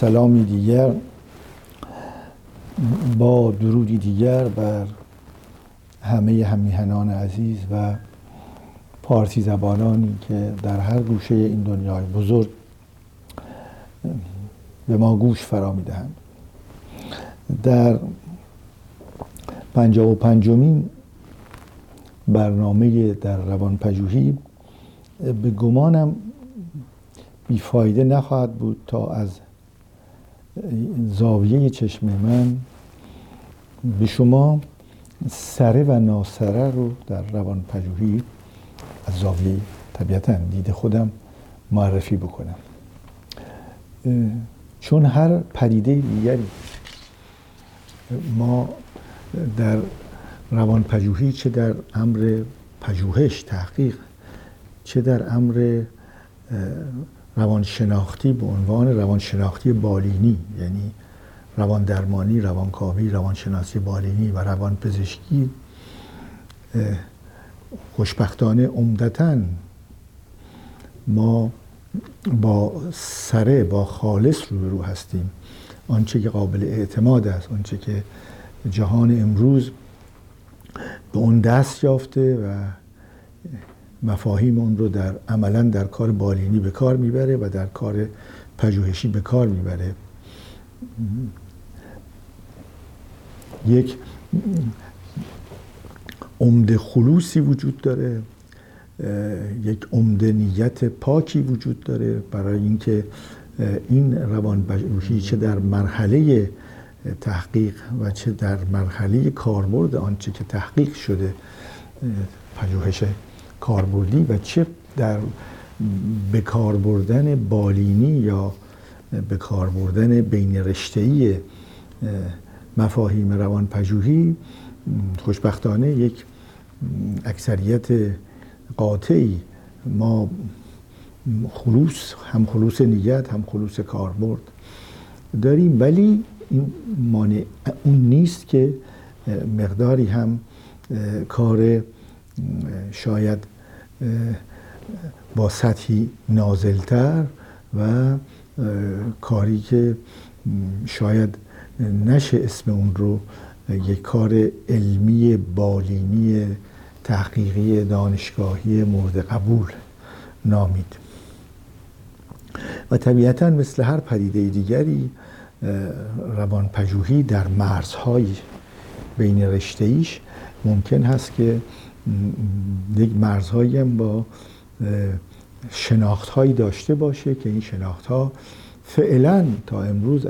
سلامی دیگر با درودی دیگر بر همه همیهنان عزیز و پارسی زبانانی که در هر گوشه این دنیای بزرگ به ما گوش فرا می‌دهند. در پنجاه و پنجمین برنامه در روان پژوهی به گمانم بیفایده نخواهد بود تا از زاویه چشم من به شما سره و ناسره رو در روان پژوهی از زاویه طبیعتا دید خودم معرفی بکنم. چون هر پدیده دیگری ما در روان پژوهی چه در امر پژوهش تحقیق چه در امر روانشناختی به عنوان روانشناختی بالینی یعنی روان درمانی، روانکاوی، روانشناسی بالینی و روان پزشکی خوشبختانه عمدتا ما با سره با خالص روبرو هستیم. آنچه که قابل اعتماد است آنچه که جهان امروز به اون دست یافته و مفاهیم اون رو در عملا در کار بالینی به کار می‌بره و در کار پژوهشی به کار می‌بره. یک عمده خلوصی وجود داره یک عمده نیت پاکی وجود داره برای اینکه این روان پژوهشی چه در مرحله تحقیق و چه در مرحله کاربرد آنچه که تحقیق شده پژوهش کاربردی و چه در به کار بردن بالینی یا به کار بردن بین رشته‌ای مفاهیم روان پژوهی خوشبختانه یک اکثریت قاطعی. ما خلوص هم خلوص نیت هم خلوص کاربرد داریم. ولی این مانع اون نیست که مقداری هم کار شاید با سطحی نازلتر و کاری که شاید نشه اسم اون رو یک کار علمی بالینی تحقیقی دانشگاهی مورد قبول نامید. و طبیعتا مثل هر پدیده دیگری روانپژوهی در مرزهای بین رشته ایش ممکن هست که یک مرزهایی هم با شناخت هایی داشته باشه که این شناخت ها فعلا تا امروز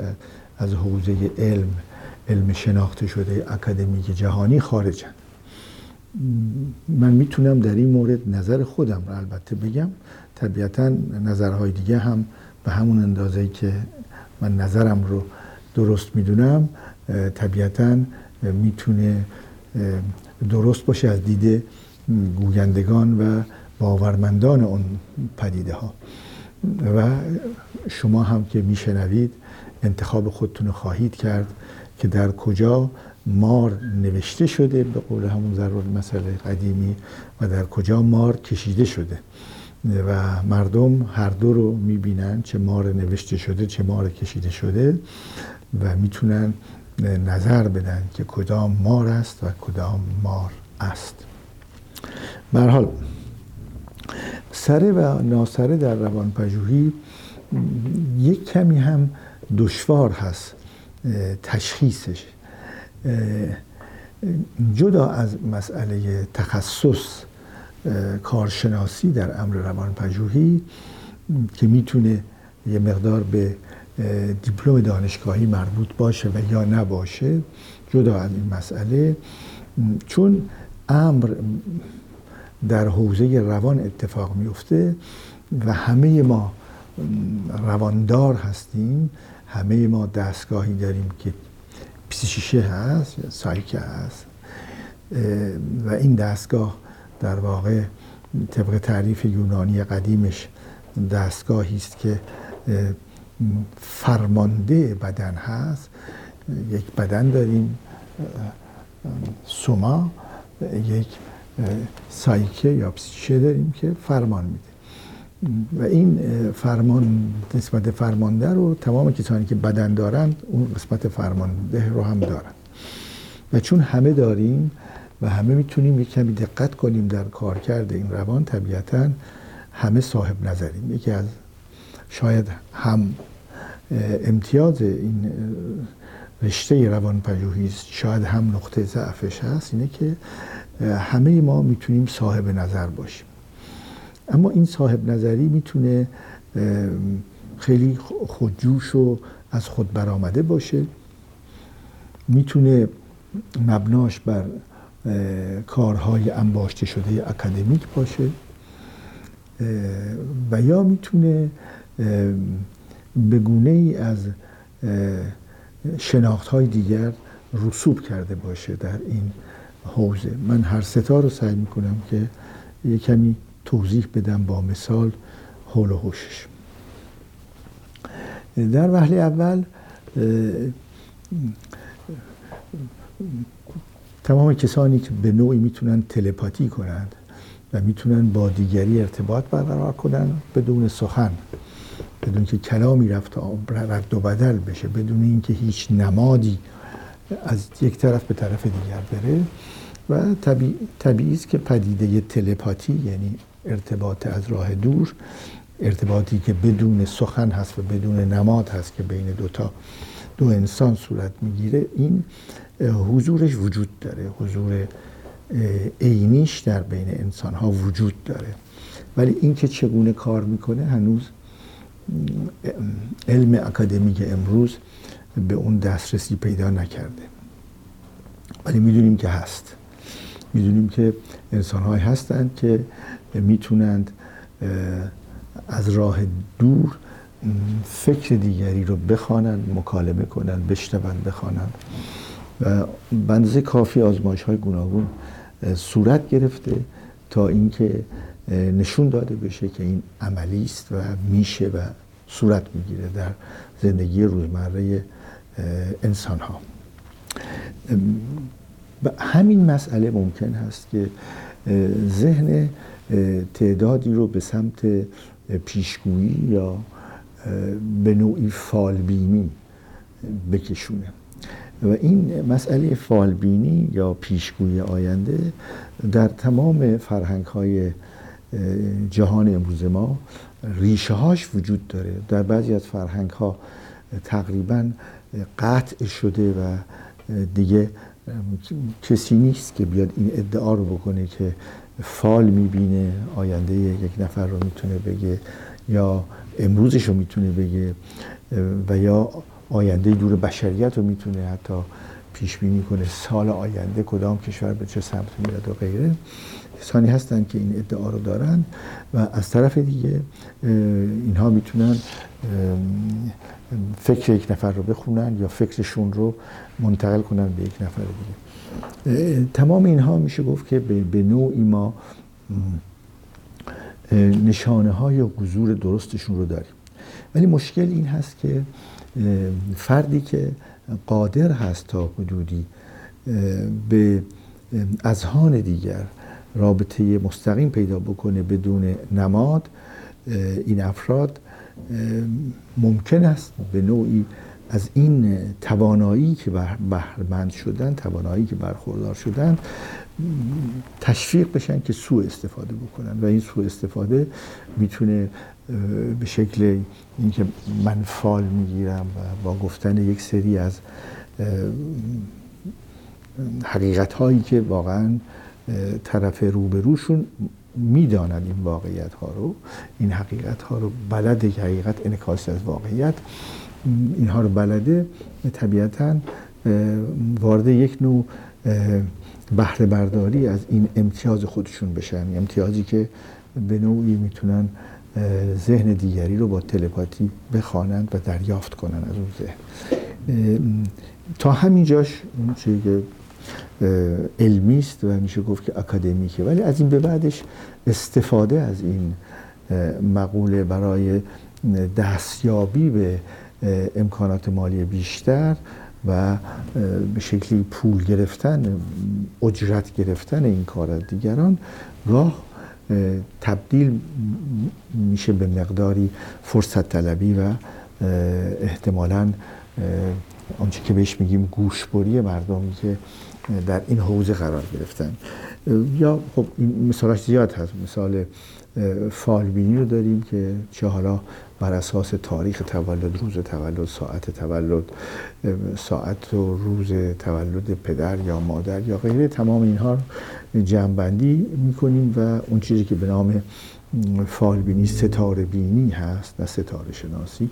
از حوزه علم علم شناخته شده اکادمیک جهانی خارجن. من می‌تونم در این مورد نظر خودم رو البته بگم. طبیعتا نظرهای دیگه هم به همون اندازه که من نظرم رو درست می‌دونم طبیعتا می‌تونه درست باشه از دید گویندگان و باورمندان اون پدیده ها و شما هم که میشنوید انتخاب خودتون خواهید کرد که در کجا مار نوشته شده به قول همون ضرور مسئله قدیمی و در کجا مار کشیده شده. و مردم هر دو رو می‌بینن چه مار نوشته شده چه مار کشیده شده و می‌تونن نظر بدن که کدام مار است و کدام مار است. حال سره و ناسره در روانپژوهی یک کمی هم دشوار هست تشخیصش. جدا از مسئله تخصص کارشناسی در امر روانپژوهی که می‌تونه یه مقدار به دیپلم دانشگاهی مربوط باشه و یا نباشه جدا از این مسئله چون امر در حوزه روان اتفاق میفته و همه ما رواندار هستیم همه ما دستگاهی داریم که پیسیشیشه هست یا سایکه هست و این دستگاه در واقع طبق تعریف یونانی قدیمش دستگاهی است که فرمانده بدن هست. یک بدن داریم سوما یک سایکه یا پسیشه داریم که فرمان میده. و این فرمان نسبت فرمانده رو تمام کسانی که بدن دارند اون قسمت فرمانده رو هم دارند و چون همه داریم و همه می‌تونیم یک کمی دقت کنیم در کار کرده این روان طبیعتا همه صاحب نظریم. یکی از شاید هم امتیاز این رشته روان پژوهی شاید هم نقطه ضعفش هست اینه که همه ما می‌تونیم صاحب نظر باشیم. اما این صاحب نظری می‌تونه خیلی خودجوش و از خود برآمده باشه. می‌تونه مبناش بر کارهای انباشته شده اکادمیک باشه. و یا می‌تونه به گونه ای از شناخت های دیگر رسوب کرده باشه در این حوزه. من هر ستا رو سعی می‌کنم که یه کمی توضیح بدم با مثال حول و حوشش. در وحله اول تمام کسانی که به نوعی می‌تونن تلپاتی کنند و می‌تونن با دیگری ارتباط برقرار کنن بدون سخن بدون که کلامی رفت رد و بدل بشه بدون اینکه هیچ نمادی از یک طرف به طرف دیگر بره. و طبیعی است که پدیده تلپاتی یعنی ارتباط از راه دور ارتباطی که بدون سخن هست و بدون نماد هست که بین دوتا دو انسان صورت می‌گیره این حضورش وجود داره. حضور عینیش در بین انسان ها وجود داره. ولی اینکه چگونه کار می‌کنه هنوز علم اکادمیک امروز به اون دسترسی پیدا نکرده. ولی می‌دونیم که هست. می‌دونیم که انسان های هستند که می‌تونند از راه دور فکر دیگری رو بخوانند مکالمه کنند بشنوند بخوانند. و بنزه کافی آزمایش های گوناگون صورت گرفته تا اینکه نشون داده بشه که این عملی است و میشه و صورت می‌گیره در زندگی روزمره انسان ها همین مسئله ممکن هست که ذهن تعدادی رو به سمت پیشگویی یا به نوعی فالبینی بکشونه. و این مسئله فالبینی یا پیشگویی آینده در تمام فرهنگ های جهان امروز ما ریشه هاش وجود داره. در بعضی از فرهنگ ها تقریبا قطع شده و دیگه کسی نیست که بیاد این ادعا رو بکنه که فال می‌بینه آینده یک نفر رو می‌تونه بگه یا امروزش رو می‌تونه بگه و یا آینده دور بشریت رو می‌تونه حتی پیش بینی کنه سال آینده کدام کشور به چه سمت میاد و غیره. کسانی هستند که این ادعا رو دارن و از طرف دیگه اینها می‌تونن فکر یک نفر رو بخونن یا فکرشون رو منتقل کنن به یک نفر دیگه. تمام اینها میشه گفت که به نوعی ما نشانه های حضور درستشون رو داریم. ولی مشکل این هست که فردی که قادر هست تا حدودی به اذهان دیگر رابطه مستقیم پیدا بکنه بدون نماد این افراد ممکن است به نوعی از این توانایی که بهرمند شدن توانایی که برخوردار شدن تشویق بشن که سوء استفاده بکنن. و این سوء استفاده می‌تونه به شکل اینکه من فال می‌گیرم و با گفتن یک سری از حقیقت هایی که واقعا طرف روبروشون می‌دانند این واقعیت ها رو این حقیقت ها رو بلده که حقیقت انکاس از واقعیت اینها رو بلده طبیعتا وارد یک نوع بهره برداری از این امتیاز خودشون بشن. امتیازی که به نوعی می‌تونن ذهن دیگری رو با تلپاتی بخوانند و دریافت کنند از اون ذهن. تا همین جاش چیزی که علمی است و میشه گفت که اکادمیکه. ولی از این به بعدش استفاده از این مقوله برای دستیابی به امکانات مالی بیشتر و به شکلی پول گرفتن اجرت گرفتن این کار از دیگران راه تبدیل میشه به مقداری فرصت طلبی و احتمالا آنچه که بهش میگیم گوشبری مردمی که در این حوزه قرار گرفتن. یا خب این مثالش زیاد هست. مثال فالبینی رو داریم که چه حالا بر اساس تاریخ تولد روز تولد ساعت تولد ساعت و روز تولد پدر یا مادر یا غیره تمام اینها رو جمعبندی می‌کنیم و اون چیزی که به نام فالبینی ستاره بینی هست نه ستاره شناسی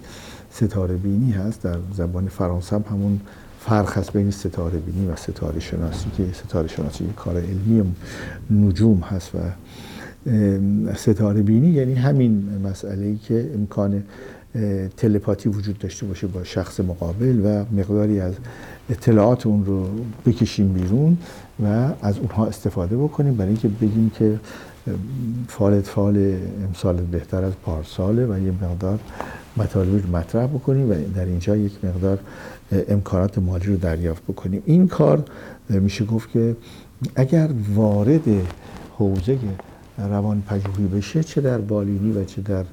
ستاره بینی هست. در زبان فرانسه هم همون فرق هست بین ستاره بینی و ستاره شناسی که ستاره شناسی کار علمی نجوم هست و ستاره بینی یعنی همین مسئله ای که امکان تلپاتی وجود داشته باشه با شخص مقابل و مقداری از اطلاعات اون رو بکشیم بیرون و از اونها استفاده بکنیم. برای اینکه بگیم که فالت فال امسال بهتر از پارساله و یه مقدار مطالبی رو مطرح بکنیم و در اینجا یک مقدار امکانات مالی رو دریافت بکنیم. این کار میشه گفت که اگر وارد حوزه روان پژوهی بشه چه در بالینی و چه در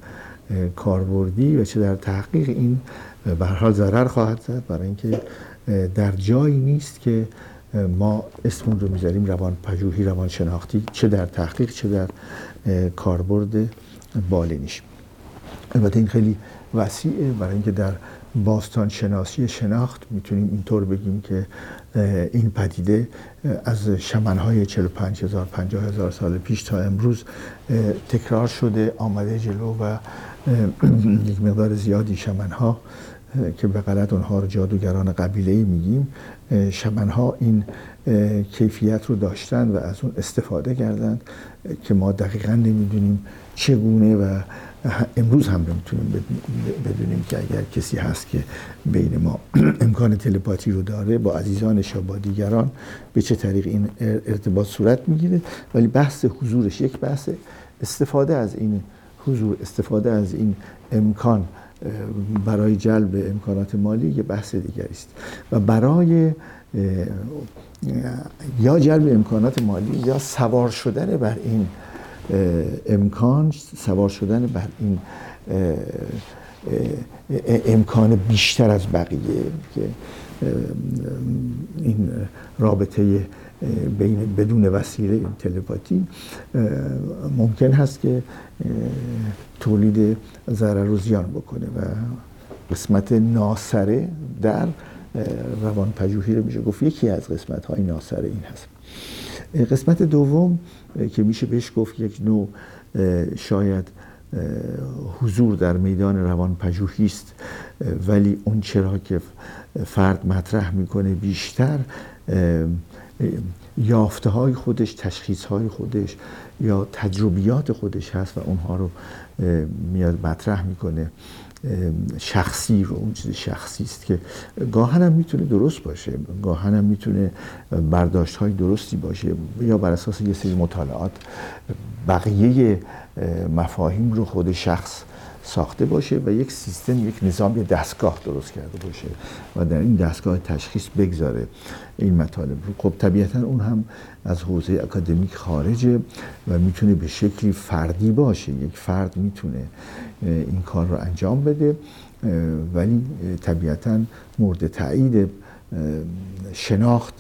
کاربردی و چه در تحقیق این به حال ضرر خواهد زد برای اینکه در جایی نیست که ما اسمون رو می‌ذاریم روان پژوهی روان شناختی چه در تحقیق چه در کاربرد بالینیش. البته این خیلی وسیعه برای اینکه در باستان شناسی شناخت. می‌تونیم اینطور بگیم که این پدیده از شمنهای 45 هزار 50 هزار سال پیش تا امروز تکرار شده آمده جلو و یک مقدار زیادی شمنها که به غلط اونها رو جادوگران قبیله ای میگیم شمنها این کیفیت رو داشتن و از اون استفاده کردند که ما دقیقا نمی‌دونیم چگونه و امروز هم نمی‌تونیم بدونیم که اگر کسی هست که بین ما امکان تلپاتی رو داره با عزیزانش یا با دیگران به چه طریق این ارتباط صورت می‌گیره. ولی بحث حضورش یک بحث استفاده از این حضور استفاده از این امکان برای جلب امکانات مالی یه بحث دیگری است. و برای یا جلب امکانات مالی یا سوار شدن بر این امکان سوار شدن بر این امکان بیشتر از بقیه که این رابطه بین بدون وسیله تلپاتی ممکن هست که تولید ضرر و زیان بکنه و قسمت ناسره در روان پژوهی رو میشه گفت. یکی از قسمت های ناسره این هست. قسمت دوم که میشه بهش گفت یک نوع شاید حضور در میدان روان است. ولی اون چرا که فرد مطرح می‌کنه بیشتر یافته های خودش تشخیص های خودش یا تجربیات خودش هست و اونها رو میاد مطرح می‌کنه. شخصی رو اون چیز شخصی است که گاهن هم می‌تونه درست باشه گاهن هم می‌تونه برداشت های درستی باشه یا بر اساس یه سری مطالعات بقیه مفاهیم رو خود شخص ساخته باشه و یک سیستم یک نظام یک دستگاه درست کرده باشه و در این دستگاه تشخیص بگذاره این مطالب رو. خب طبیعتا اون هم از حوزه اکادمیک خارجه و می‌تونه به شکلی فردی باشه. یک فرد می‌تونه این کار رو انجام بده ولی طبیعتا مورد تایید شناخت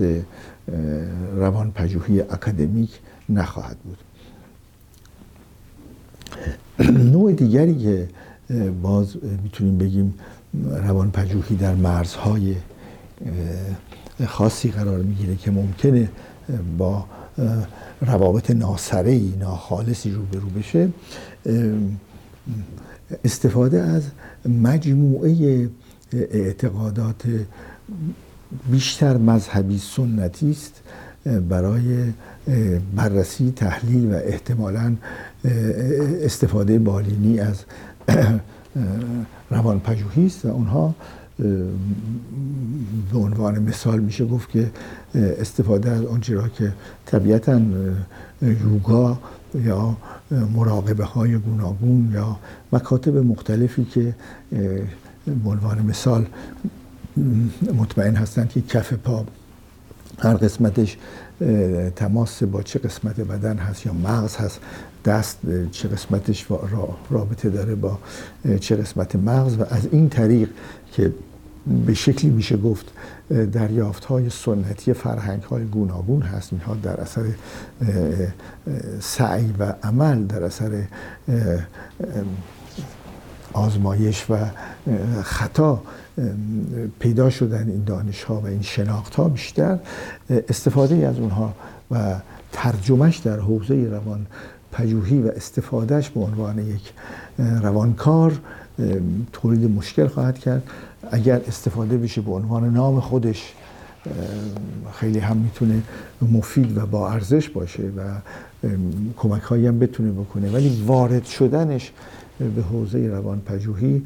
روان پژوهی اکادمیک نخواهد بود. نوع دیگری که باز می‌تونیم بگیم روان پژوهی در مرزهای خاصی قرار می‌گیره که ممکنه با روابط ناسره ناخالصی روبرو بشه استفاده از مجموعه اعتقادات بیشتر مذهبی سنتی است. برای بررسی تحلیل و احتمالا استفاده بالینی از روان پژوهی است و اونها به عنوان مثال میشه گفت که استفاده از آنچه را که طبیعتا یوگا یا مراقبه های گوناگون یا مکاتب مختلفی که به عنوان مثال مطمئن هستند که کف پا هر قسمتش تماس با چه قسمت بدن هست یا مغز هست دست چه قسمتش رابطه داره با چه قسمت مغز و از این طریق که به شکلی میشه گفت دریافت های سنتی فرهنگ های گوناگون هست اینها در اثر سعی و عمل در اثر آزمایش و خطا پیدا شدن این دانش ها و این شناخت ها بیشتر استفاده از اونها و ترجمهش در حوزه روان پژوهی و استفادهش به عنوان یک روانکار تولید مشکل خواهد کرد. اگر استفاده بشه به عنوان نام خودش خیلی هم می‌تونه مفید و با ارزش باشه و کمک هایی هم بتونه بکنه. ولی وارد شدنش به حوزه روان پژوهی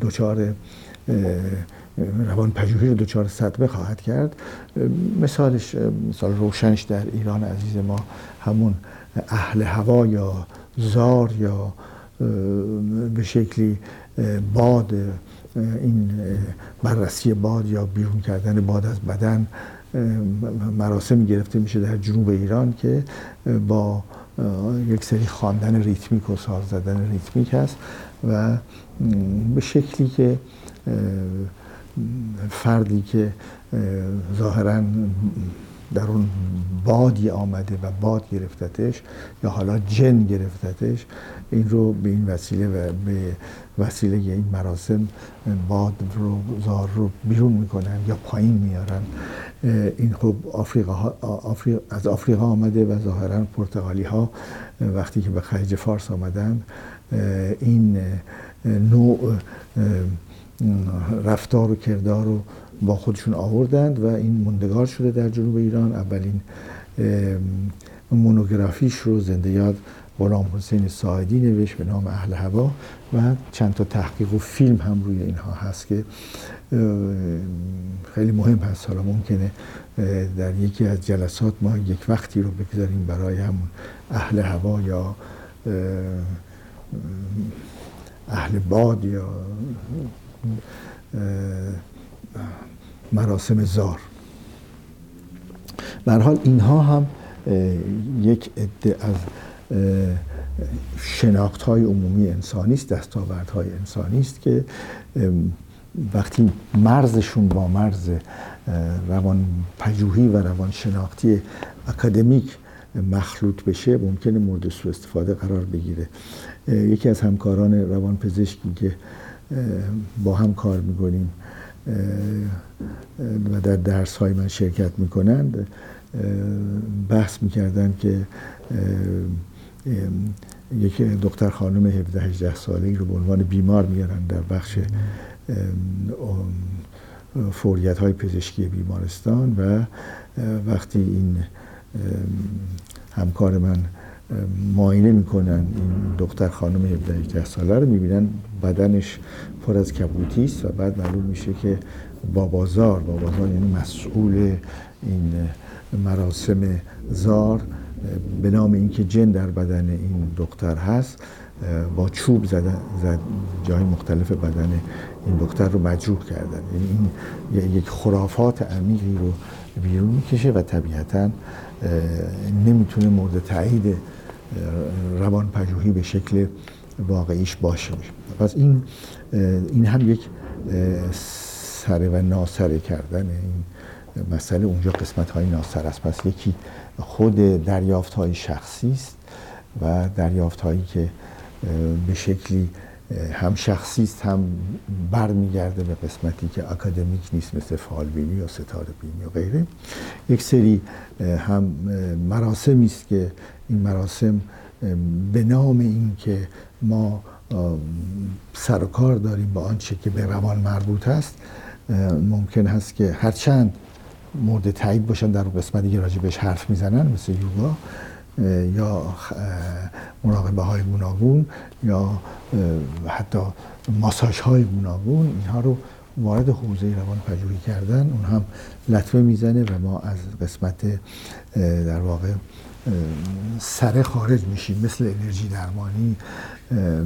دچار روان پژوهی رو دچار صدمه خواهد کرد. مثالش مثال روشنش در ایران عزیز ما همون اهل هوا یا زار یا به شکلی باد این بررسی باد یا بیرون کردن باد از بدن مراسمی گرفته میشه در جنوب ایران که با یک سری خواندن ریتمیک و ساز زدن ریتمیک هست و به شکلی که فردی که ظاهرا در اون بادی آمده و باد گرفتتش یا حالا جن گرفتتش این رو به این وسیله و به وسیله این مراسم باد رو زار رو بیرون می‌کنن یا پایین میارن. این خب آفریقا از آفریقا آمده و ظاهرا پرتغالی ها وقتی که به خلیج فارس آمدن این نوع رفتار و کردار رو با خودشون آوردند و این مندگار شده در جنوب ایران. اولین مونوگرافیش رو زنده یاد غلام حسین ساعدی نوشت به نام اهل هوا و چند تا تحقیق و فیلم هم روی اینها هست که خیلی مهم هست. حالا ممکنه در یکی از جلسات ما یک وقتی رو بگذاریم برای همون اهل هوا یا اهل باد یا مراسم زار. حال اینها هم یک عده از شناخت های عمومی انسانی است دستاورد های انسانی است که وقتی مرزشون با مرز روان پژوهی و روان شناختی اکادمیک مخلوط بشه ممکنه مورد سوء استفاده قرار بگیره. یکی از همکاران روان پزشکی که با هم کار می‌کنیم و در درس های من شرکت می‌کنند. بحث می‌کردن که یک دختر خانم 17 18 ساله رو به عنوان بیمار میارن در بخش فوریت های پزشکی بیمارستان و وقتی این همکار من معاینه می‌کنن. این دختر خانم 17 18 ساله رو می‌بینن بدنش پر از کبوتی است و بعد معلوم میشه که بابازار بابازار یعنی مسئول این مراسم زار به نام اینکه جن در بدن این دختر هست با چوب زدن زد جای مختلف بدن این دختر رو مجروح کردن. یعنی این یک خرافات عمیقی رو بیرون می‌کشه و طبیعتا نمی‌تونه مورد تایید روان پژوهی به شکل واقعیش باشه. پس این این هم یک سره و ناسره کردن این مسئله. اونجا قسمت های ناسر است. پس یکی خود دریافت های شخصی است و دریافت هایی که به شکلی هم شخصی است هم برمیگرده به قسمتی که اکادمیک نیست مثل فالبینی یا ستاره بینی و غیره. یک سری هم مراسمی است که این مراسم به نام این که ما سر و کار داریم با آنچه که به روان مربوط است ممکن هست که هرچند مورد تایید باشن در قسمتی که راجع بهش حرف می‌زنن مثل یوگا. یا مراقبه های گوناگون یا حتی ماساژ های گوناگون اینها رو وارد حوزه روان پژوهی کردن. اون هم لطفه می‌زنه و ما از قسمت در واقع سره خارج میشیم. مثل انرژی درمانی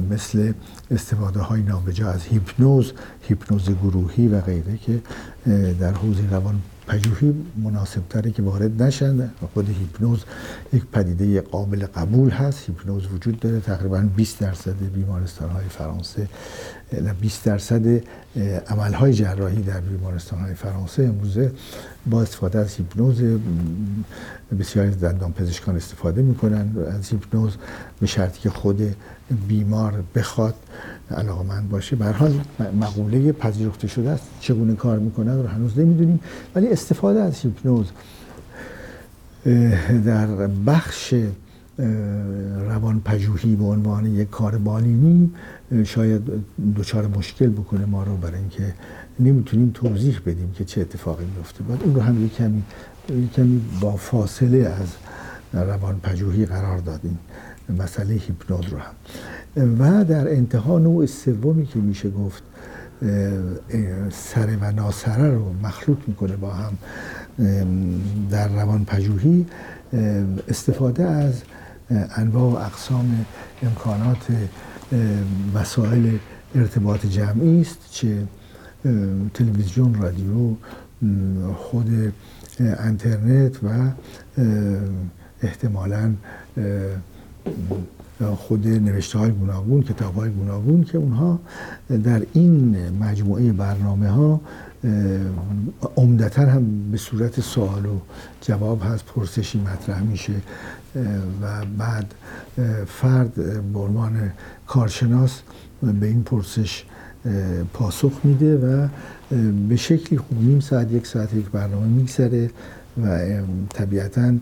مثل استفاده های نابجا از هیپنوز هیپنوز گروهی و غیره که در حوزه روان پژوهی مناسب تره که وارد نشن خود هیپنوز یک پدیده قابل قبول هست. هیپنوز وجود داره تقریبا 20 درصد بیمارستان های فرانسه 20 درصد عمل های جراحی در بیمارستان های فرانسه امروزه با استفاده از هیپنوز بسیاری از دندان پزشکان استفاده می‌کنن. از هیپنوز به شرطی که خود بیمار بخواد علاقه‌مند باشه. به حال مقوله پذیرفته شده است. چگونه کار می‌کنه رو هنوز نمی‌دونیم. ولی استفاده از هیپنوز در بخش روان پژوهی به عنوان یک کار بالینی شاید دچار مشکل بکنه ما رو برای اینکه نمی‌تونیم توضیح بدیم که چه اتفاقی میفته باید اون رو هم یک کمی کمی با فاصله از روان پژوهی قرار دادیم. مسئله هیپنوز رو هم. و در انتها نوع سومی که میشه گفت سره و ناسره رو مخلوط می‌کنه با هم در روان پژوهی استفاده از انواع و اقسام امکانات وسایل ارتباط جمعی است چه تلویزیون رادیو خود اینترنت و احتمالاً خود نوشته های گوناگون کتاب های گوناگون که اونها در این مجموعه برنامه ها عمدتا هم به صورت سوال و جواب هست پرسشی مطرح میشه. و بعد فرد به عنوان کارشناس به این پرسش پاسخ میده و به شکلی خوب نیم ساعت یک ساعت یک برنامه میگذره و طبیعتا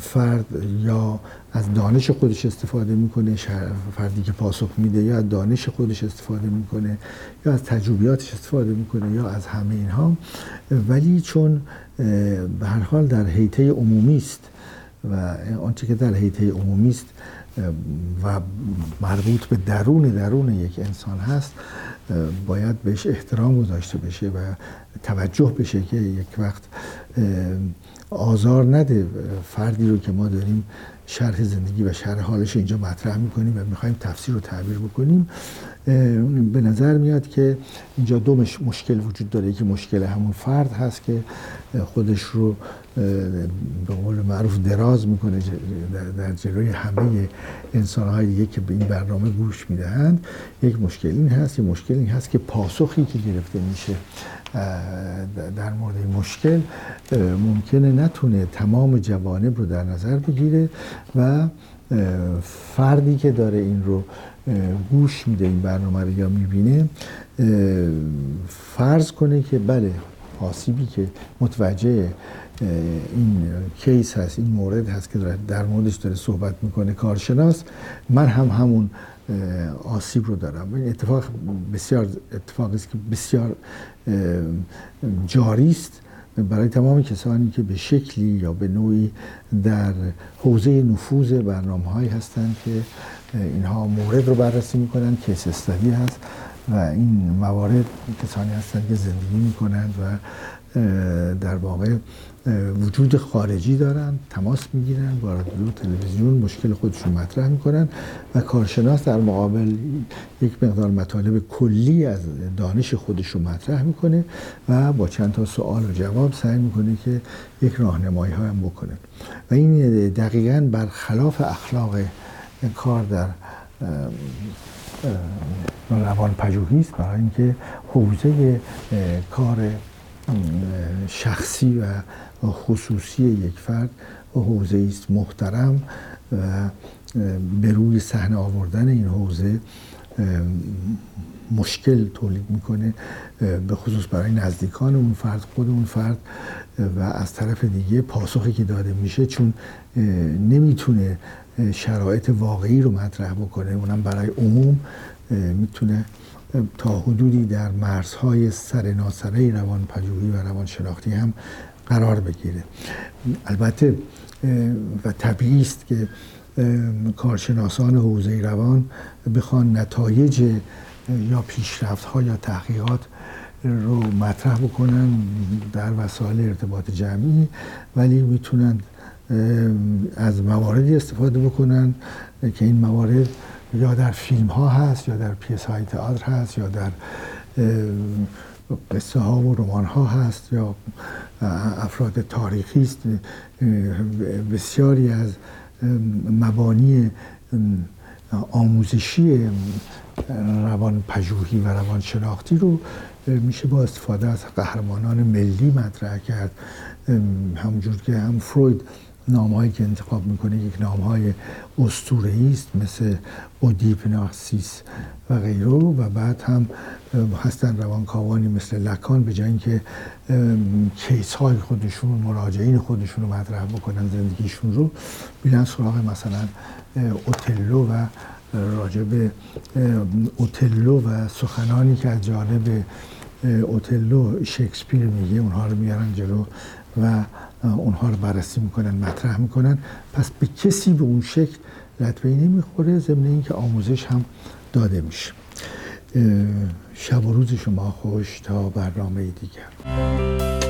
فرد یا از دانش خودش استفاده می‌کنه فردی که پاسخ میده یا از دانش خودش استفاده می‌کنه یا از تجربیاتش استفاده می‌کنه یا از همه اینها. ولی چون به هر حال در حیطه عمومی است و آنچه که در حیطه عمومی است و مربوط به درون درون یک انسان هست باید بهش احترام گذاشته بشه و توجه بشه که یک وقت آزار نده فردی رو که ما داریم شرح زندگی و شرح حالش اینجا مطرح می‌کنیم و می‌خوایم تفسیر رو تعبیر بکنیم. به نظر میاد که اینجا دو مشکل وجود داره. که مشکل همون فرد هست که خودش رو به قول معروف دراز می‌کنه در جلوی همه انسانهای دیگه که به این برنامه گوش می‌دهند. یک مشکل این هست یک مشکل این هست که پاسخی که گرفته میشه در مورد مشکل ممکنه نتونه تمام جوانب رو در نظر بگیره و فردی که داره این رو گوش میده این برنامه رو یا می‌بینه فرض کنه که بله آسیبی که متوجه این کیس هست این مورد هست که در موردش داره صحبت می‌کنه کارشناس من هم همون آسیب رو دارم. این اتفاق بسیار اتفاقی است که بسیار جاری است برای تمام کسانی که به شکلی یا به نوعی در حوزه نفوذ برنامه هایی هستند که اینها مورد رو بررسی می‌کنن کیس استادی هست و این موارد کسانی هستند که زندگی می‌کنند و در واقع وجود خارجی دارن تماس می‌گیرن با رادیو تلویزیون مشکل خودشون مطرح می‌کنن و کارشناس در مقابل یک مقدار مطالب کلی از دانش خودش رو مطرح می‌کنه و با چند تا سوال و جواب سعی می‌کنه که یک راهنمایی ها هم بکنه. و این دقیقا برخلاف اخلاق کار در روان پژوهی است برای اینکه حوزه کار شخصی و خصوصی یک فرد حوزه است محترم و به روی صحنه آوردن این حوزه مشکل تولید می‌کنه به خصوص برای نزدیکان اون فرد خود اون فرد و از طرف دیگه پاسخی که داده میشه چون نمی‌تونه شرایط واقعی رو مطرح بکنه. اونم برای عموم می‌تونه تا حدودی در مرزهای سر ناسره روان پژوهی و روان شناختی هم قرار بگیره. البته و طبیعی است که کارشناسان حوزه روان بخوان نتایج یا پیشرفت ها یا تحقیقات رو مطرح بکنن در وسایل ارتباط جمعی ولی می‌تونن از مواردی استفاده بکنن که این موارد یا در فیلم ها هست یا در پیس های تئاتر هست یا در قصه ها و رمان ها هست یا افراد تاریخی است بسیاری از مبانی آموزشی روان پژوهی و روان شناختی رو میشه با استفاده از قهرمانان ملی مطرح کرد. همونجور که هم فروید نام هایی که انتخاب می‌کنه یک نام های استوره است مثل اودیپ نارسیس و غیره. و بعد هم هستن روانکاوانی مثل لکان به جای اینکه کیس های خودشون مراجعین خودشون رو مطرح بکنن زندگیشون رو بیلن سراغ مثلا اوتلو و راجع به اوتلو و سخنانی که از جانب اوتلو شکسپیر میگه. اونها رو میارن جلو و اونها رو بررسی می‌کنن مطرح می‌کنن. پس به کسی به اون شکل لطمه نمی‌خوره؟ ضمن اینکه آموزش هم داده میشه. شب و روز شما خوش تا برنامه دیگر.